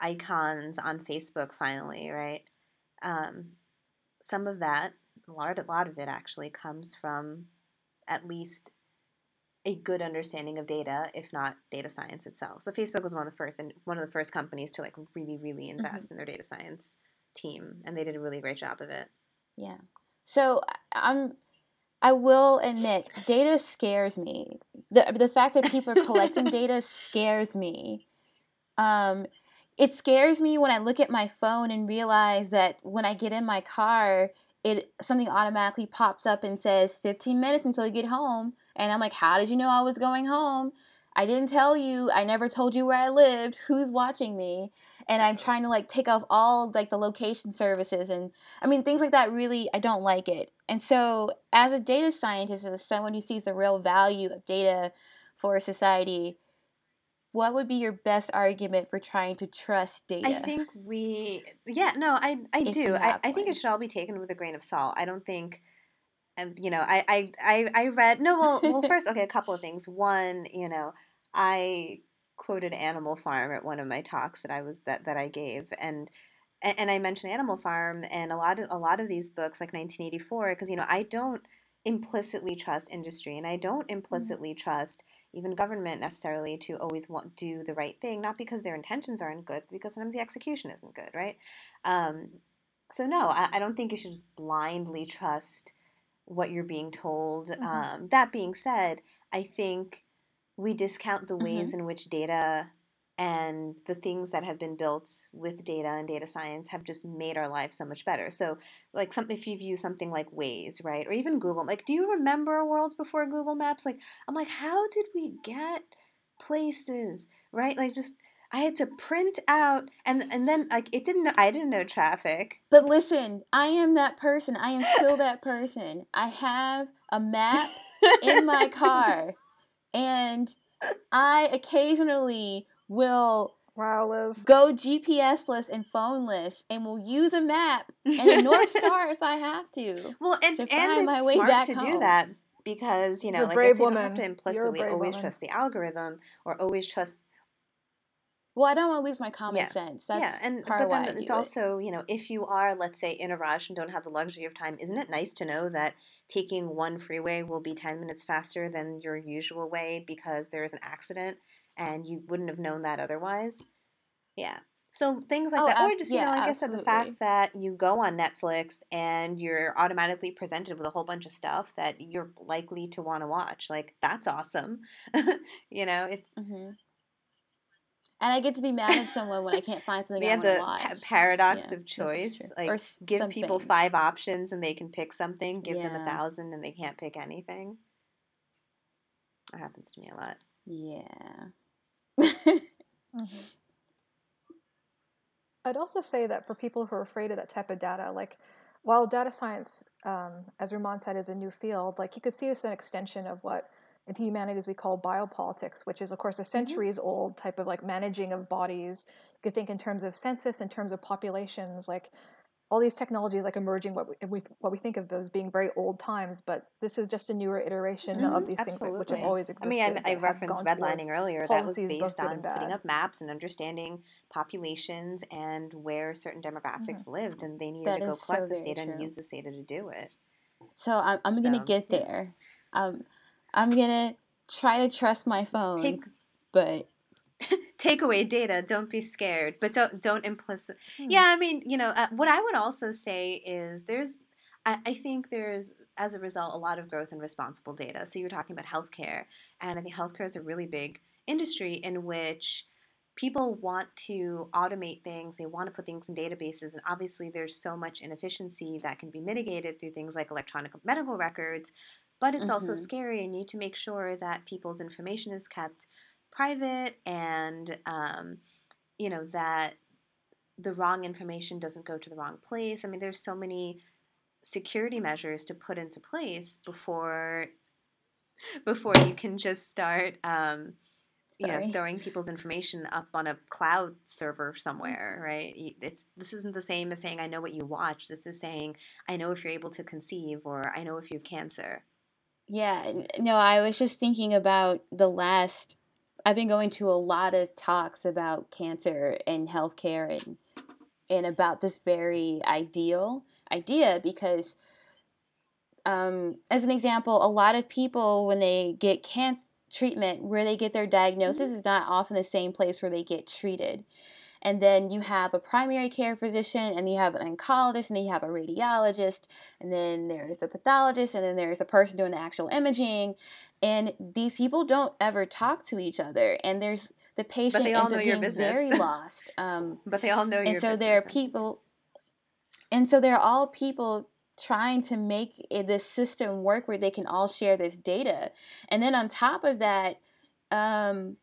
icons on Facebook finally, right? Um, some of that, a lot, a lot of it actually comes from at least a good understanding of data, if not data science itself. So Facebook was one of the first and one of the first companies to like really, really invest in their data science team, and they did a really great job of it. Yeah. So I'm I will admit data scares me. The the fact that people are collecting *laughs* data scares me. Um it scares me when I look at my phone and realize that when I get in my car, it something automatically pops up and says 15 minutes until you get home and I'm like, "How did you know I was going home?" I didn't tell you. I never told you where I lived. Who's watching me? And I'm trying to like take off all like the location services and I mean things like that really I don't like it. And so as a data scientist as someone who sees the real value of data for society, what would be your best argument for trying to trust data? I think we, yeah, no, I, I If do. I, I think it should all be taken with a grain of salt. I don't think, you know, I, I, I, I read, no, well, well, *laughs* first, okay, a couple of things. One, you know, I quoted Animal Farm at one of my talks that I was, that, that I gave. And, and, and I mentioned Animal Farm and a lot of, a lot of these books like 1984, because, you know, I don't implicitly trust industry and I don't implicitly trust even government necessarily to always want do the right thing, not because their intentions aren't good, but because sometimes the execution isn't good, right? Um, so no, I, I don't think you should just blindly trust what you're being told. Mhm. Um, that being said, I think we discount the ways in which data and the things that have been built with data and data science have just made our lives so much better. So, like something if you view something like Waze, right, or even Google, like, do you remember worlds before Google Maps? Like, I'm like, how did we get places, right? Like, just I had to print out, and and then like it didn't. I didn't know traffic. But listen, I am that person. I am still that person. I have a map in my *laughs* car. And I occasionally will Wow, Liz. go GPS-less and phoneless and will use a map and a North *laughs* Star if I have to. Well, and to and find it's my way smart back to do that because you know, You're like I brave said, you don't have to implicitly always woman. trust the algorithm or always trust. Well, I don't want to lose my common Yeah. sense. That's yeah, and part but of then it's it. also you know, if you are, let's say, in a rush and don't have the luxury of time, isn't it nice to know that taking one freeway will be ten minutes faster than your usual way because there is an accident and you wouldn't have known that otherwise? Yeah. So things like Oh, that, or just you yeah, know, like I said, the fact that you go on Netflix and you're automatically presented with a whole bunch of stuff that you're likely to want to watch, like that's awesome. *laughs* you know, it's hmm And I get to be mad at someone when I can't find something we I have want the to pa- watch. paradox Yeah, of choice. Like Or s- give people five options and they can pick something. Give them a thousand and they can't pick anything. That happens to me a lot. Yeah. Mhm. I'd also say that for people who are afraid of that type of data, like while data science, um, as Rumman said, is a new field, like you could see this as an extension of what in the humanities we call biopolitics, which is of course a centuries old type of like managing of bodies. You could think in terms of census, in terms of populations, like all these technologies like emerging what we, what we think of as being very old times, but this is just a newer iteration Mhm, of these things which have absolutely. always I existed. mean, I, I referenced redlining earlier. That was based on putting up maps and understanding populations and where certain demographics lived, and they needed That to go is so collect this data and use this data to do it. so I'm, I'm gonna So, get yeah. there. Um, I'm gonna try to trust my phone, Take but *laughs* take away data. Don't be scared, but don't don't implicit. Hmm. Yeah, I mean, you know, uh, what I would also say is there's, I, I think there's as a result a lot of growth in responsible data. So you're talking about healthcare, and I think healthcare is a really big industry in which people want to automate things they want to put things in databases and obviously there's so much inefficiency that can be mitigated through things like electronic medical records but it's also Mhm. scary and you need to make sure that people's information is kept private and um, you know that the wrong information doesn't go to the wrong place. I mean there's so many security measures to put into place before before you can just start um, you know throwing people's information up on a cloud server somewhere right? It's this isn't the same as saying i know what you watch. This is saying i know if you're able to conceive or i know if you have cancer Yeah, no, I was just thinking about the last. I've been going to a lot of talks about cancer and healthcare and and about this very ideal idea because, um, as an example, a lot of people when they get cancer treatment, where they get their diagnosis is not often the same place where they get treated. And then you have a primary care physician, and you have an oncologist, and you have a radiologist, and then there's the pathologist, and then there's a person doing the actual imaging. And these people don't ever talk to each other, and there's the patient ends up being very business. lost. Um, *laughs* but they all know and your so there are people, and so they're all people trying to make this system work where they can all share this data. And then on top of that, um,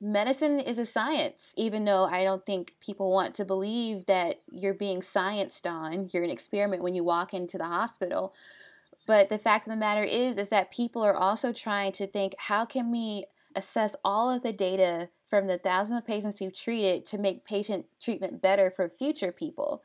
medicine is a science, even though I don't think people want to believe that you're being scienced on. You're an experiment when you walk into the hospital. But the fact of the matter is, is that people are also trying to think, how can we assess all of the data from the thousands of patients we've treated to make patient treatment better for future people?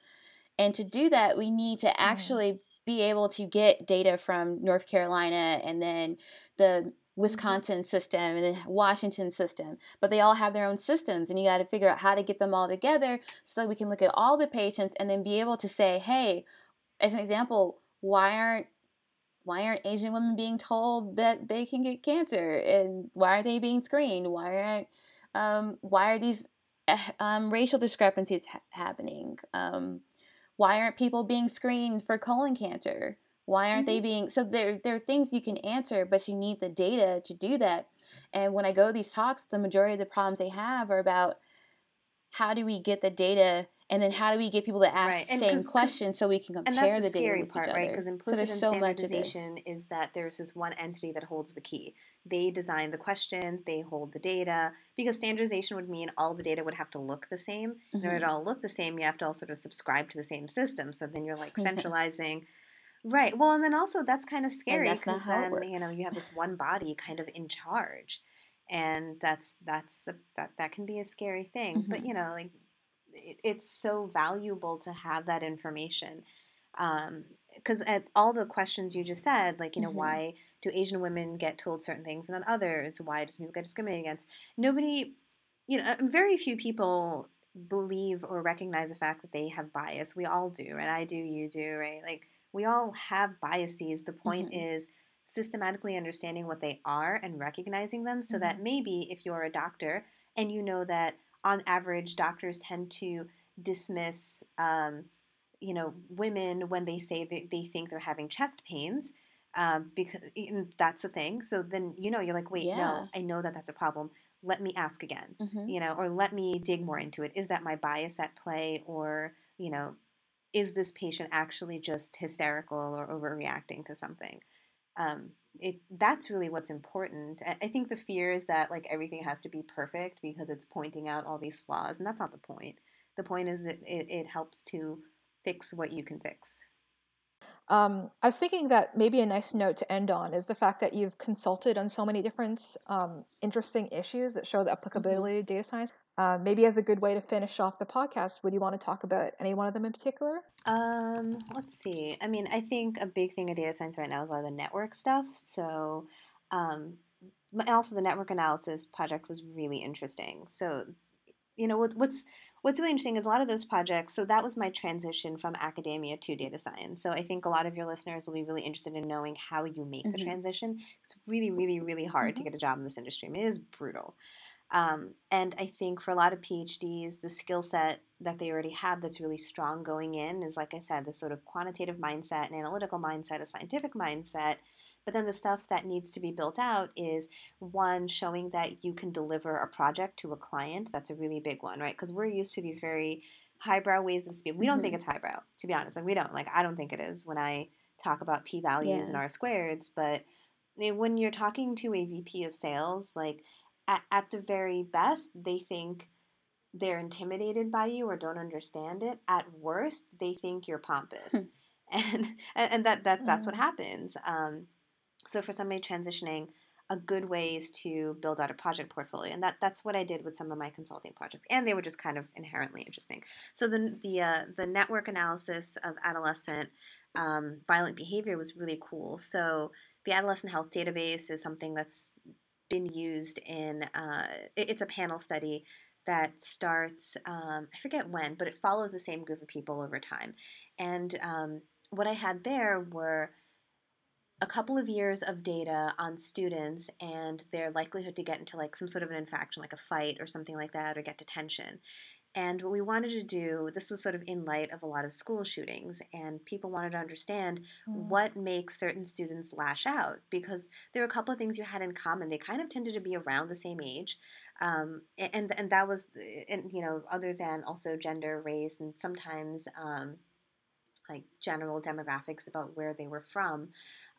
And to do that, we need to mm-hmm. actually be able to get data from North Carolina and then the Wisconsin system and Washington system. But they all have their own systems, and you got to figure out how to get them all together so that we can look at all the patients and then be able to say, hey, as an example, why aren't why aren't Asian women being told that they can get cancer, and why are they being screened? Why aren't um, why are these uh, um, racial discrepancies ha- happening? Um, why aren't people being screened for colon cancer? Why aren't they mm-hmm. being so there there are things you can answer, but you need the data to do that. And when I go to these talks, the majority of the problems they have are about how do we get the data and then how do we get people to ask Right, the same same 'cause- 'cause- questions so we can and compare that's the the data scary with part, each right? other. Because So implicit so this. standardization is that there's this one entity that holds the key. They design the questions, they hold the data. Because standardization would mean all the data would have to look the same. In order to all look the same, you have to all sort of subscribe to the same system. So then you're like *laughs* centralizing. Right. Well, and then also that's kind of scary because then you know you have this one body kind of in charge, and that's that's a, that that can be a scary thing. Mm-hmm. But you know, like it, it's so valuable to have that information. Because at all the questions you just said, like you know, Mhm. why do Asian women get told certain things and not others? Why does people get discriminated against? Nobody, you know, very few people believe or recognize the fact that they have bias. We all do, right? I do, you do, right? Like we all have biases. The point Mhm. is systematically understanding what they are and recognizing them so that maybe if you're a doctor and you know that on average doctors tend to dismiss um, you know women when they say that they think they're having chest pains um, because that's a thing so then you know you're like wait Yeah. no i know that that's a problem let me ask again Mhm. you know or let me dig more into it is that my bias at play or you know is this patient actually just hysterical or overreacting to something? Um, it that's really what's important. I, think the fear is that like everything has to be perfect because it's pointing out all these flaws and that's not the point. The point is it, it, it helps to fix what you can fix. Um, I was thinking that maybe a nice note to end on is the fact that you've consulted on so many different um, interesting issues that show the applicability of data science. Uh, maybe as a good way to finish off the podcast, would you want to talk about any one of them in particular? Um, let's see. I mean, I think a big thing of data science right now is a lot of the network stuff. So, um, also the network analysis project was really interesting. So, you know, what, what's what's really interesting is a lot of those projects. So that was my transition from academia to data science. So I think a lot of your listeners will be really interested in knowing how you make the Mhm. transition. It's really, really, really hard to get a job in this industry. I mean, it is brutal. Um, and I think for a lot of PhDs, the skill set that they already have that's really strong going in is, like I said, the sort of quantitative mindset, an analytical mindset, a scientific mindset. But then the stuff that needs to be built out is one, showing that you can deliver a project to a client. That's a really big one, right? Because we're used to these very highbrow ways of speaking. We don't think it's highbrow, to be honest. Like, we don't. Like, I don't think it is when I talk about p values and r squareds. But eh, when you're talking to a VP of sales, like, at, at the very best, they think they're intimidated by you or don't understand it. At worst, they think you're pompous, *laughs* and and that that that's what Mm. happens. Um, so for somebody transitioning, a good way is to build out a project portfolio, and that that's what I did with some of my consulting projects, and they were just kind of inherently interesting. So the the uh, the network analysis of adolescent um, violent behavior was really cool. So the adolescent health database is something that's been used in uh, it's a panel study that starts um, i forget when but it follows the same group of people over time. And um, what i had there were a couple of years of data on students and their likelihood to get into like some sort of an infraction like a fight or something like that or get detention and what we wanted to do this was sort of in light of a lot of school shootings and people wanted to understand Mm. what makes certain students lash out because there were a couple of things you had in common they kind of tended to be around the same age um, and and that was and you know other than also gender race and sometimes um, like general demographics about where they were from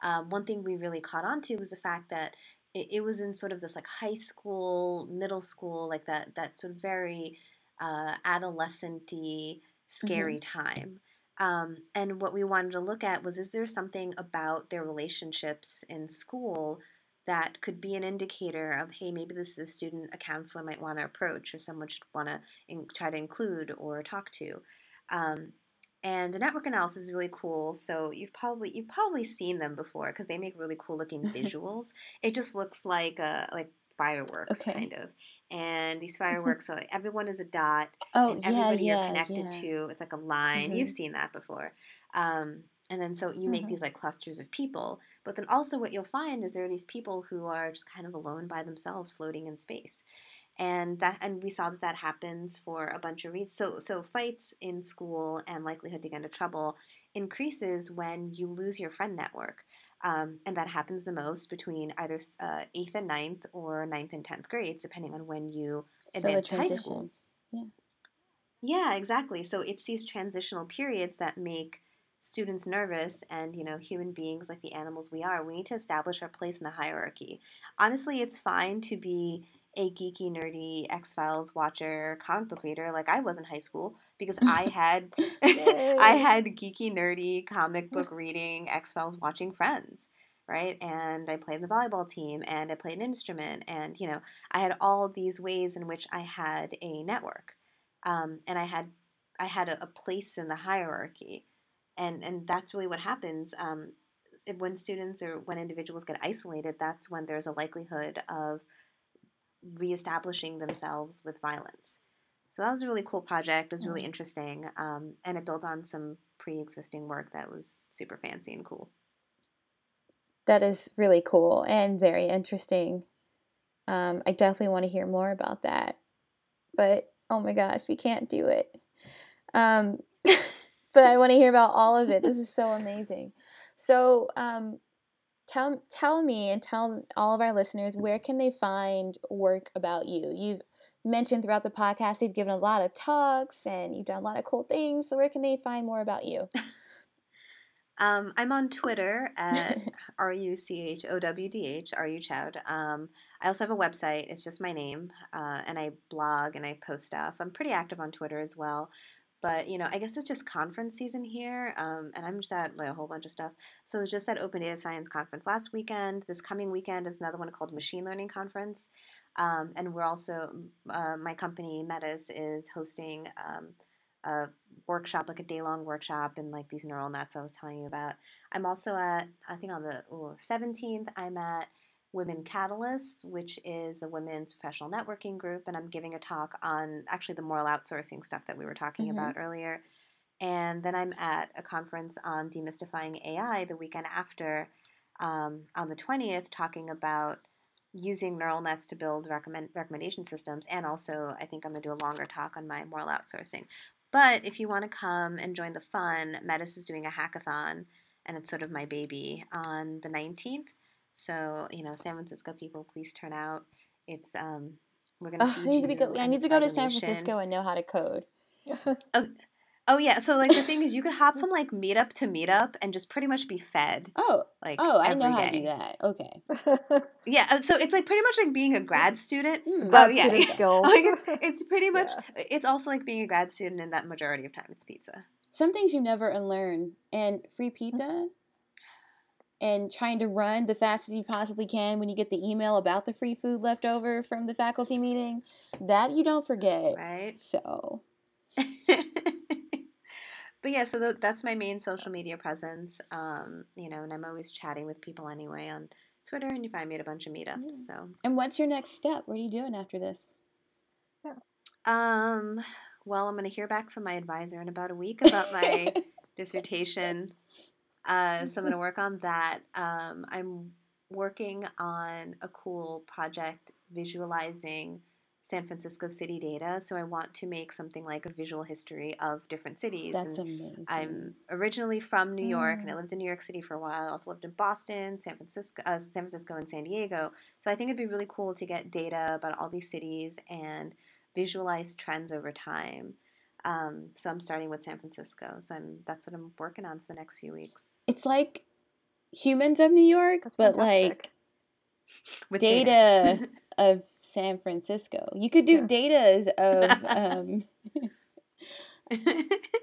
um, one thing we really caught on to was the fact that it, it was in sort of this like high school middle school like that that sort of very uh, adolescent-y scary time. Um, and what we wanted to look at was is there something about their relationships in school that could be an indicator of hey maybe this is a student a counselor might want to approach or someone should want to in, try to include or talk to. Um, and the network analysis is really cool so you've probably you've probably seen them before because they make really cool looking *laughs* visuals. It just looks like uh like fireworks Okay. kind of and these fireworks so everyone is a dot Oh and everybody yeah, you're connected yeah. to it's like a line Mhm. you've seen that before um, and then so you make Mhm. these like clusters of people but then also what you'll find is there are these people who are just kind of alone by themselves floating in space and that and we saw that that happens for a bunch of reasons so so fights in school and likelihood to get into trouble increases when you lose your friend network um, and that happens the most between either uh, eighth and ninth or ninth and tenth grades depending on when you So advance to high school transitions. yeah, exactly. So it's these transitional periods that make students nervous and, you know, human beings like the animals we are, we need to establish our place in the hierarchy. Honestly, it's fine to be a geeky, nerdy X Files watcher, comic book reader like I was in high school because I *laughs* had *laughs* I had geeky, nerdy comic book reading, X Files watching friends. right? And I played in the volleyball team and I played an instrument. And, you know, I had all these ways in which I had a network. Um, and I had I had a, a, place in the hierarchy. And, and that's really what happens. Um, when students or when individuals get isolated, that's when there's a likelihood of reestablishing themselves with violence. So that was a really cool project. It was really interesting, um, and it built on some pre-existing work that was super fancy and cool. That is really cool and very interesting. Um, I definitely want to hear more about that, but oh my gosh, we can't do it. Um, *laughs* but I want to hear about all of it. This is so amazing. So, um, tell tell me and tell all of our listeners where can they find work about you. You've mentioned throughout the podcast you've given a lot of talks and you've done a lot of cool things. So, where can they find more about you? *laughs* Um, I'm on Twitter at *laughs* R U C H O W D H, R U Chowd. Um, I also have a website. It's just my name. Uh, and I blog and I post stuff. I'm pretty active on Twitter as well. But you know, I guess it's just conference season here, um, and I'm just at like a whole bunch of stuff. So it was just at Open Data Science conference last weekend. This coming weekend is another one called Machine Learning Conference, um, and we're also uh, my company Metis is hosting um, a workshop, like a day long workshop in like these neural nets I was telling you about. I'm also at I think on the ooh, 17th. I'm at Women Catalysts, which is a women's professional networking group, and I'm giving a talk on actually the moral outsourcing stuff that we were talking mm-hmm. about earlier. And then I'm at a conference on demystifying AI the weekend after, um, on the 20th, talking about using neural nets to build recommend recommendation systems. And also, I think I'm going to do a longer talk on my moral outsourcing. But if you want to come and join the fun, Metis is doing a hackathon, and it's sort of my baby on the 19th. So you know, San Francisco people, please turn out. It's um, we're gonna. Oh, I need to be go. I need to go to San Francisco and know how to code. *laughs* oh, oh yeah. So like the thing is, you could hop from *laughs* like meetup to meetup and just pretty much be fed. Oh, like oh, I know day. how to do that. Okay. *laughs* yeah. Uh, so it's like pretty much like being a grad student. Mm, grad oh, yeah. student skills. like it's, it's pretty much. Yeah. It's also like being a grad student, and that majority of time it's pizza. Some things you never unlearn, and free pizza and trying to run the fastest you possibly can when you get the email about the free food left over from the faculty meeting. That you don't forget. Right. So. *laughs* but yeah, so that's my main social media presence. Um, you know, and I'm always chatting with people anyway on Twitter, and you find me at a bunch of meetups. Yeah. So. And what's your next step? What are you doing after this? Um. Well, I'm going to hear back from my advisor in about a week about my *laughs* dissertation. Uh, so I'm going *laughs* to work on that. Um, I'm working on a cool project visualizing San Francisco city data. So I want to make something like a visual history of different cities. That's and amazing. I'm originally from New York, mm. and I mm. lived in New York City for a while. I also lived in Boston, San Francisco, uh, San Francisco, and San Diego. So I think it'd be really cool to get data about all these cities and visualize trends over time. Um, so I'm starting with San Francisco. So I'm that's what I'm working on for the next few weeks. It's like humans of New York, that's but fantastic. like *laughs* with data, data. *laughs* of San Francisco. You could do yeah. data's of *laughs* um,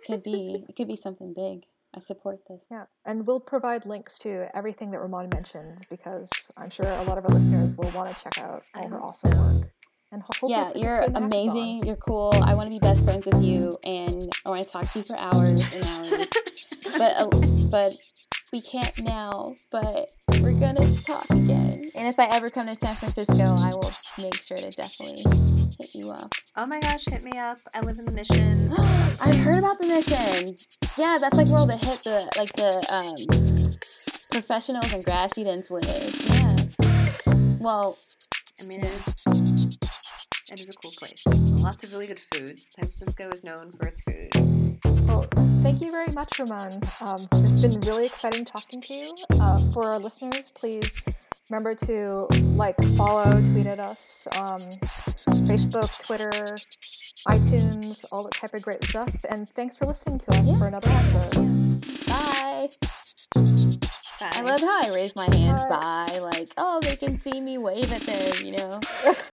could be it could be something big. I support this. Yeah, and we'll provide links to everything that Rumman mentioned because I'm sure a lot of our listeners will want to check out all her awesome work. And yeah, you're amazing. You're cool. I want to be best friends with you, and I want to talk to you for hours and hours. but uh, but we can't now. But we're gonna talk again. And if I ever come to San Francisco, I will make sure to definitely hit you up. Oh my gosh, hit me up. I live in the Mission. *gasps* I've heard about the Mission. Yeah, that's like where all the hit the like the um professionals and grad students live. Yeah. Well, I mean, it's it is a cool place. Lots of really good food. San Francisco is known for its food. Well, thank you very much, Rumman. Um, it's been really exciting talking to you. Uh, for our listeners, please remember to like, follow, tweet at us, um, Facebook, Twitter, iTunes, all that type of great stuff. And thanks for listening to us yeah. for another episode. Bye. Bye. I love how I raise my hands. Bye. Bye. Like, oh, they can see me wave at them, you know. *laughs*